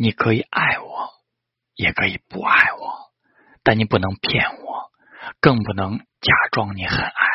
你可以爱我也可以不爱我但你不能骗我更不能假装你很爱